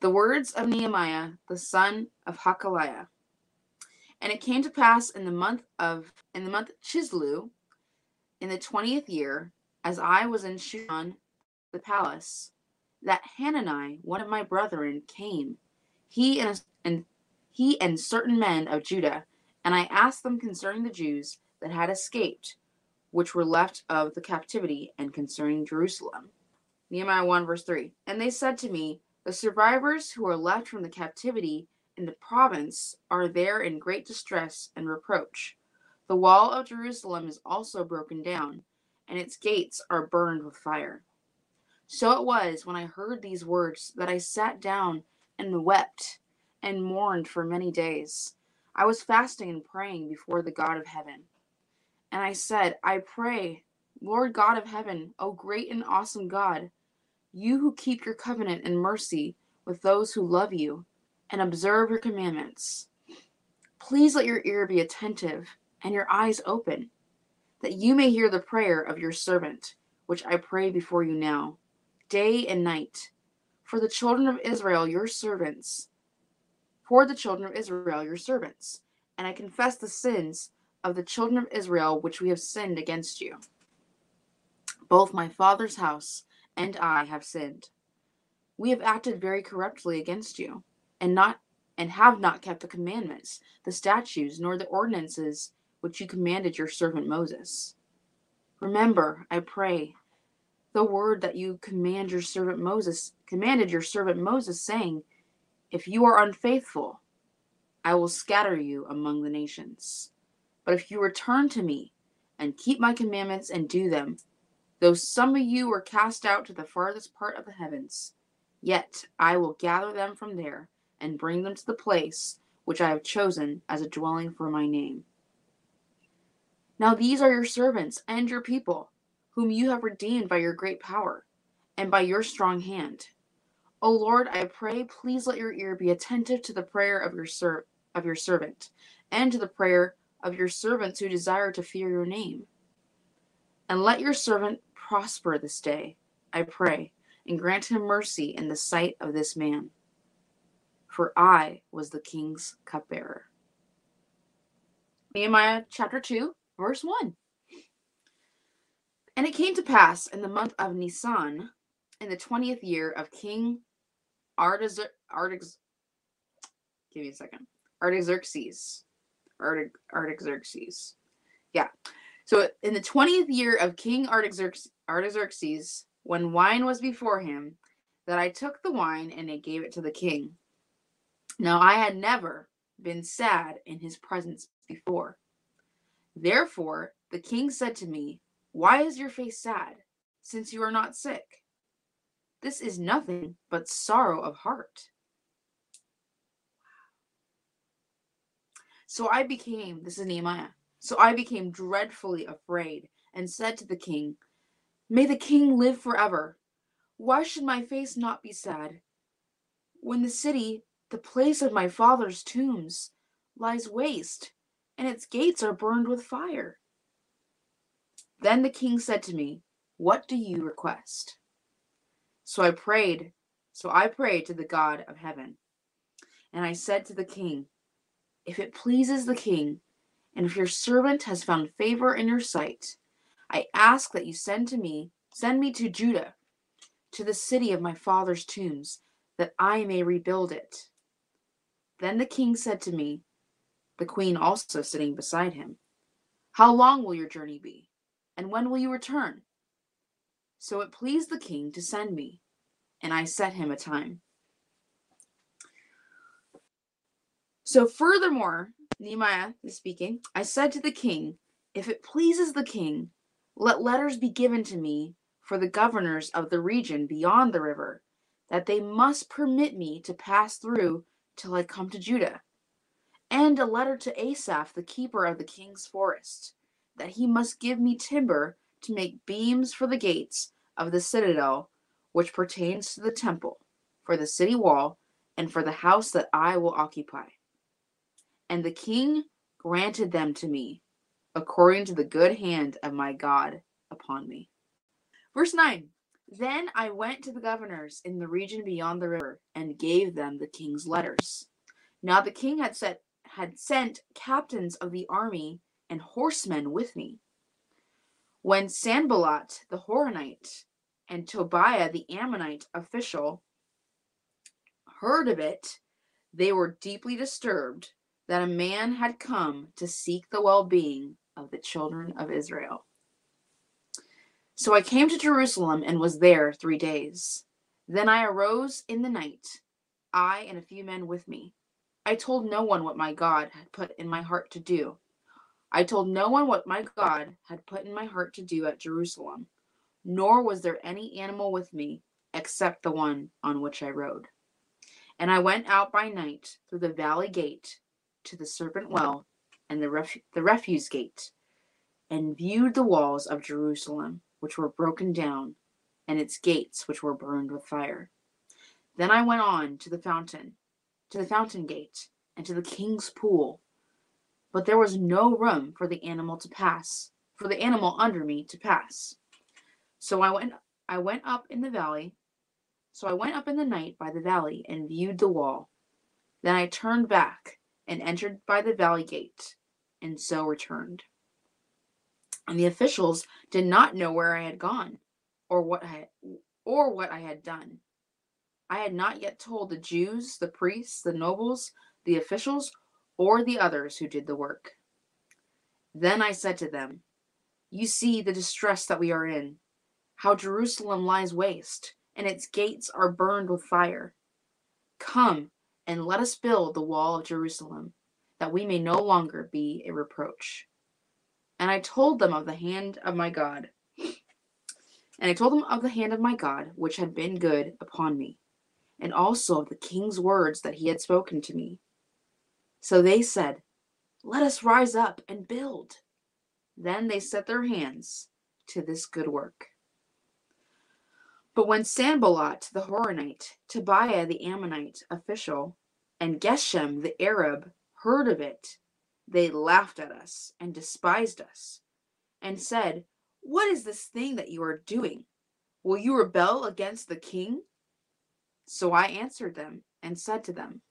The words of Nehemiah, the son of Hachaliah. And it came to pass in the month of in the month Chislu, in the twentieth year, as I was in Shushan the palace, that Hanani, one of my brethren, came, he and, and he and certain men of Judah, and I asked them concerning the Jews that had escaped, which were left of the captivity, and concerning Jerusalem. Nehemiah 1 verse 3. And they said to me, the survivors who are left from the captivity in the province are there in great distress and reproach. The wall of Jerusalem is also broken down, and its gates are burned with fire. So it was when I heard these words that I sat down and wept and mourned for many days. I was fasting and praying before the God of heaven. And I said, I pray, Lord God of heaven, O great and awesome God, you who keep your covenant and mercy with those who love you and observe your commandments. Please let your ear be attentive and your eyes open, that you may hear the prayer of your servant, which I pray before you now, day and night, for the children of Israel, your servants, for the children of Israel, your servants. And I confess the sins of the children of Israel which we have sinned against you. Both my father's house and I have sinned. We have acted very corruptly against you, and not and have not kept the commandments, the statutes, nor the ordinances which you commanded your servant Moses. Remember, I pray, the word that you command your servant Moses commanded your servant Moses, saying, If you are unfaithful, I will scatter you among the nations. But if you return to me and keep my commandments and do them, Though some of you were cast out to the farthest part of the heavens, yet I will gather them from there and bring them to the place which I have chosen as a dwelling for my name. Now these are your servants and your people, whom you have redeemed by your great power and by your strong hand. O Lord, I pray, please let your ear be attentive to the prayer of your ser- of your servant, and to the prayer of your servants who desire to fear your name. And let your servant prosper this day, I pray, and grant him mercy in the sight of this man. For I was the king's cupbearer. Nehemiah chapter 2, verse 1. And it came to pass in the month of Nisan, in the twentieth year of King Artaxerxes, Artax, give me a second, Artaxerxes, Artaxerxes, yeah. So in the twentieth year of King Artaxerxes, Artaxerxes, when wine was before him, that I took the wine and I gave it to the king. Now I had never been sad in his presence before. Therefore the king said to me, Why is your face sad, since you are not sick? This is nothing but sorrow of heart. So I became, this is Nehemiah, so I became dreadfully afraid and said to the king, May the king live forever. Why should my face not be sad? When the city, the place of my father's tombs, lies waste, and its gates are burned with fire. Then the king said to me, What do you request? So I prayed, so I prayed to the God of heaven. And I said to the king, If it pleases the king, and if your servant has found favor in your sight, I ask that you send to me, send me to Judah, to the city of my father's tombs, that I may rebuild it. Then the king said to me, the queen also sitting beside him, How long will your journey be? And when will you return? So it pleased the king to send me, and I set him a time. So, furthermore, Nehemiah is speaking, I said to the king, If it pleases the king, let letters be given to me for the governors of the region beyond the river, that they must permit me to pass through till I come to Judah. and a letter to Asaph, the keeper of the king's forest, that he must give me timber to make beams for the gates of the citadel, which pertains to the temple, for the city wall, and for the house that I will occupy. And the king granted them to me, according to the good hand of my God upon me. Verse 9 Then I went to the governors in the region beyond the river and gave them the king's letters. Now the king had set had sent captains of the army and horsemen with me. When Sanballat the Horonite and Tobiah the Ammonite official heard of it, they were deeply disturbed that a man had come to seek the well being of the children of Israel. So I came to Jerusalem and was there three days. Then I arose in the night, I and a few men with me. I told no one what my God had put in my heart to do. I told no one what my God had put in my heart to do at Jerusalem, nor was there any animal with me except the one on which I rode. And I went out by night through the valley gate to the serpent well and the, ref- the refuse gate, and viewed the walls of Jerusalem, which were broken down, and its gates, which were burned with fire. Then I went on to the fountain to the fountain gate, and to the king's pool. But there was no room for the animal to pass, for the animal under me to pass. So I went I went up in the valley. So I went up in the night by the valley and viewed the wall. Then I turned back and entered by the valley gate, and so returned. And the officials did not know where I had gone, or what I or what I had done. I had not yet told the Jews, the priests, the nobles, the officials, or the others who did the work. Then I said to them, You see the distress that we are in, how Jerusalem lies waste, and its gates are burned with fire. Come and let us build the wall of Jerusalem, that we may no longer be a reproach. And I told them of the hand of my God. And I told them of the hand of my God, which had been good upon me and also of the king's words that he had spoken to me. So they said, Let us rise up and build. Then they set their hands to this good work. But when Sanballat the Horonite, Tobiah the Ammonite official, and Geshem the Arab heard of it, they laughed at us and despised us, and said, What is this thing that you are doing? Will you rebel against the king? So I answered them and said to them,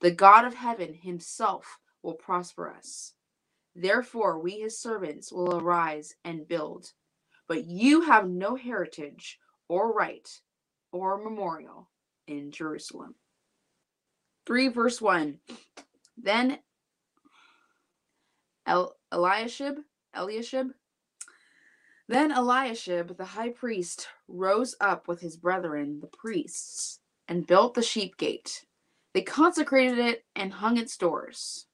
The God of heaven himself will prosper us. Therefore, we his servants will arise and build. But you have no heritage or right or memorial in Jerusalem. 3 verse 1. Then El- Eliashib, Eliashib, then Eliashib the high priest rose up with his brethren, the priests, and built the sheep gate. They consecrated it and hung its doors.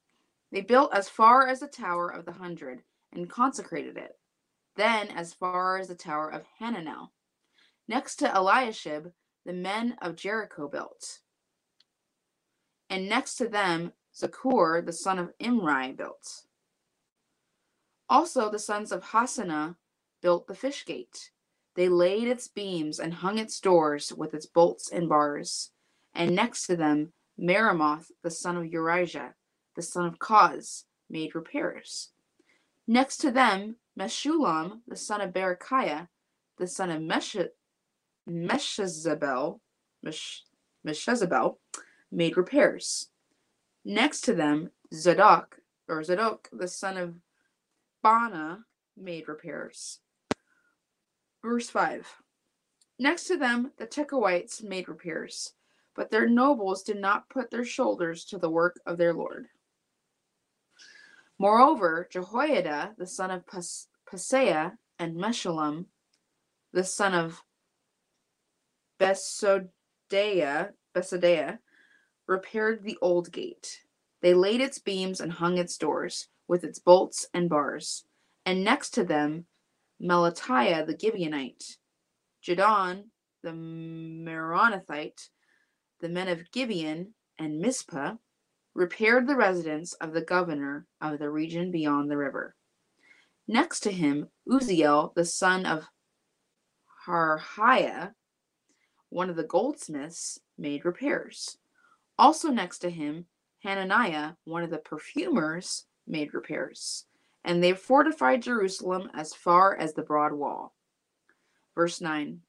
They built as far as the Tower of the Hundred and consecrated it, then as far as the Tower of Hananel. Next to Eliashib, the men of Jericho built. And next to them, Zaccur, the son of Imri, built. Also, the sons of Hassenaah built the fish gate. They laid its beams and hung its doors with its bolts and bars. And next to them, Meremoth, the son of Urijah, the son of Koz, made repairs. Next to them, Meshullam, the son of Berechiah, the son of Mesh- Meshezabel, Mesh- made repairs. Next to them, Zadok, or Zadok, the son of Bana, made repairs. Verse 5 Next to them, the Tekoites made repairs, but their nobles did not put their shoulders to the work of their Lord. Moreover, Jehoiada, the son of Pas- Paseah, and Meshullam, the son of Besodeiah, Besodeiah, repaired the old gate. They laid its beams and hung its doors, with its bolts and bars. And next to them, Melatiah the Gibeonite, Jadon the Meronothite, the men of Gibeon and Mizpah, repaired the residence of the governor of the region beyond the river. Next to him, Uzziel, the son of Harhaiah, one of the goldsmiths, made repairs. Also next to him, Hananiah, one of the perfumers, made repairs. And they fortified Jerusalem as far as the broad wall. Verse 9.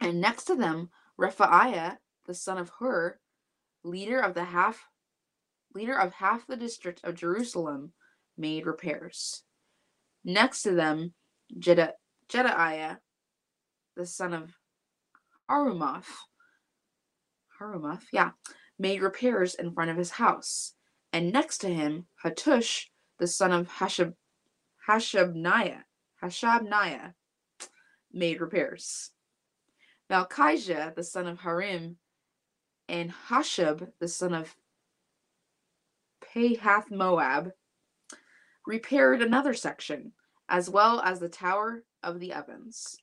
And next to them, Rephaiah, the son of Hur, leader of the half leader of half the district of Jerusalem, made repairs. Next to them, Jedi- Jedaiah, the son of Harumaph, Harumaph, yeah, made repairs in front of his house. And next to him, Hattush, the son of Hashab, Hashabniah, Hashabniah, made repairs. Malchijah, the son of Harim, and Hashab, the son of Pahath Moab, repaired another section, as well as the tower of the ovens.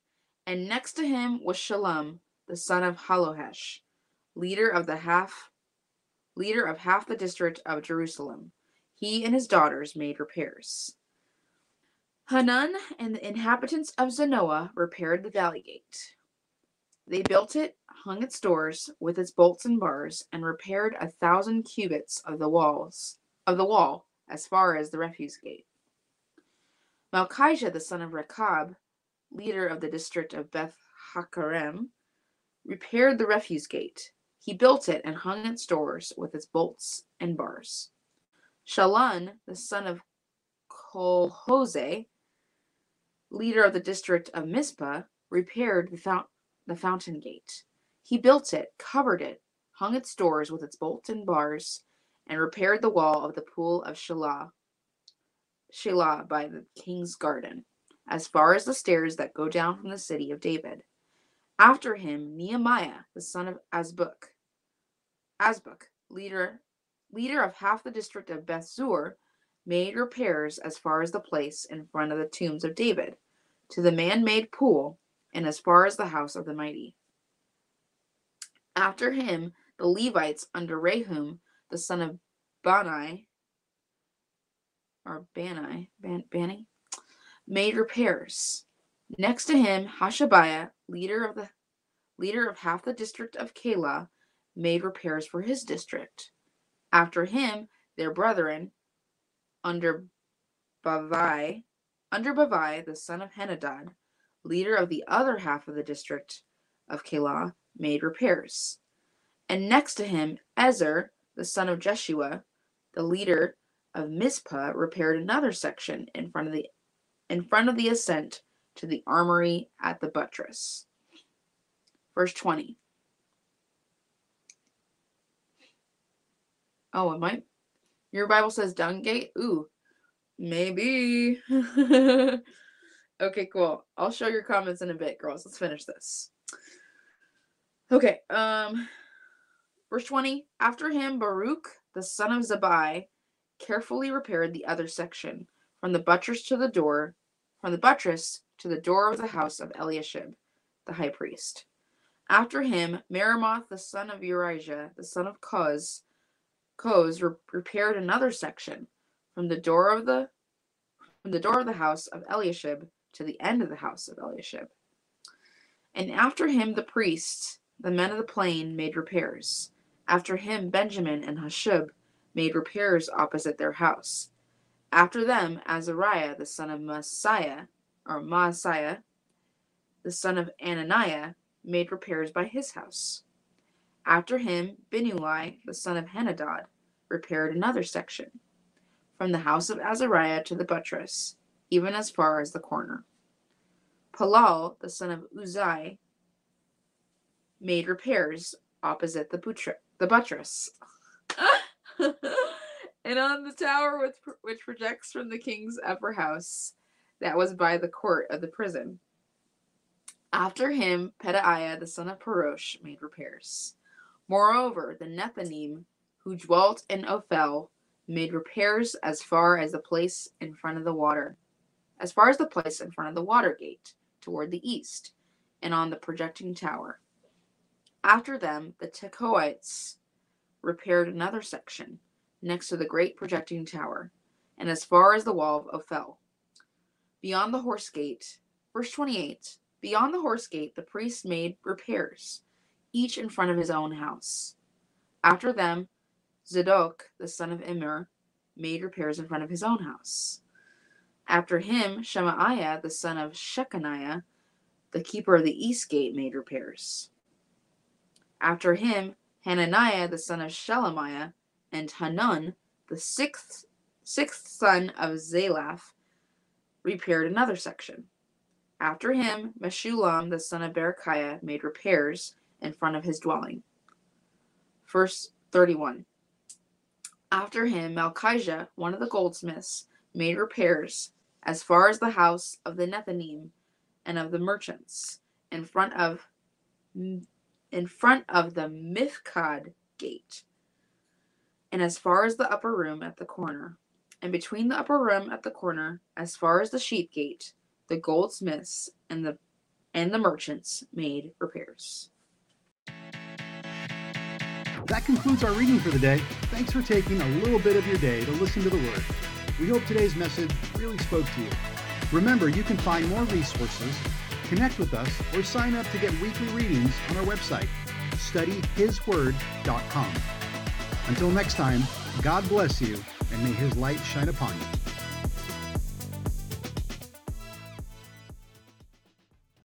And next to him was Shalom, the son of Hallohesh, leader of the half leader of half the district of Jerusalem. He and his daughters made repairs. Hanun and the inhabitants of Zanoah repaired the valley gate. They built it, hung its doors with its bolts and bars, and repaired a thousand cubits of the walls of the wall as far as the refuse gate. Malchijah the son of Rechab, leader of the district of Beth Haccerem, repaired the refuse gate. He built it and hung its doors with its bolts and bars. Shallun, the son of Colhose, leader of the district of Mizpah, repaired the, fount- the fountain gate. He built it, covered it, hung its doors with its bolts and bars, and repaired the wall of the pool of Shelah, Shelah by the king's garden, as far as the stairs that go down from the city of David. After him, Nehemiah, the son of Azbuk, Azbuk, leader, leader of half the district of Bethzur, made repairs as far as the place in front of the tombs of David, to the man-made pool, and as far as the house of the mighty. After him, the Levites under Rehum, the son of Bani, or Bani, Ban, Bani, made repairs. Next to him, Hashabiah, leader of the leader of half the district of Keilah, made repairs for his district. After him, their brethren, under Bavai, under Bavai, the son of Henadad, leader of the other half of the district of Keilah, made repairs. And next to him, Ezer, the son of Jeshua, the leader of Mizpah, repaired another section in front of the in front of the ascent to the armory at the buttress. Verse 20. Oh, it might. Your Bible says dung gate? Ooh, maybe. okay, cool. I'll show your comments in a bit, girls. Let's finish this. Okay, um, verse 20. After him, Baruch, the son of Zabbai, carefully repaired the other section, from the buttress to the door, from the buttress to the door of the house of Eliashib, the high priest. After him, Meremoth, the son of Urijah, the son of Koz, Koz re- repaired another section, from the door of the from the door of the house of Eliashib to the end of the house of Eliashib. And after him, the priests, the men of the plain, made repairs. After him, Benjamin and Hashub made repairs opposite their house. After them, Azariah, the son of Messiah, or Maaseiah, the son of Ananiah, made repairs by his house. After him, Binnui, the son of Henadad, repaired another section, from the house of Azariah to the buttress, even as far as the corner. Palal, the son of Uzai, made repairs opposite the, butre- the buttress. and on the tower with, which projects from the king's upper house, that was by the court of the prison. After him, Pedaiah, the son of Parosh, made repairs. Moreover, the Nethanim, who dwelt in Ophel, made repairs as far as the place in front of the water, as far as the place in front of the water gate, toward the east, and on the projecting tower. After them, the Tekoites repaired another section, next to the great projecting tower, and as far as the wall of Ophel. Beyond the horse gate, verse 28, beyond the horse gate, the priests made repairs, each in front of his own house. After them, Zadok, the son of Immer, made repairs in front of his own house. After him, Shemaiah, the son of Shechaniah, the keeper of the east gate, made repairs. After him, Hananiah, the son of Shelemiah, and Hanun, the sixth, sixth son of Zalaph, repaired another section. After him, Meshullam, the son of Berechiah, made repairs in front of his dwelling. Verse 31. After him, Malchijah, one of the goldsmiths, made repairs as far as the house of the Nethinim and of the merchants, in front of in front of the Miphkad gate, and as far as the upper room at the corner, and between the upper room at the corner, as far as the sheep gate, the goldsmiths and the and the merchants made repairs. That concludes our reading for the day. Thanks for taking a little bit of your day to listen to the Word. We hope today's message really spoke to you. Remember, you can find more resources, connect with us, or sign up to get weekly readings on our website, studyhisword.com. Until next time, God bless you, and may His light shine upon you.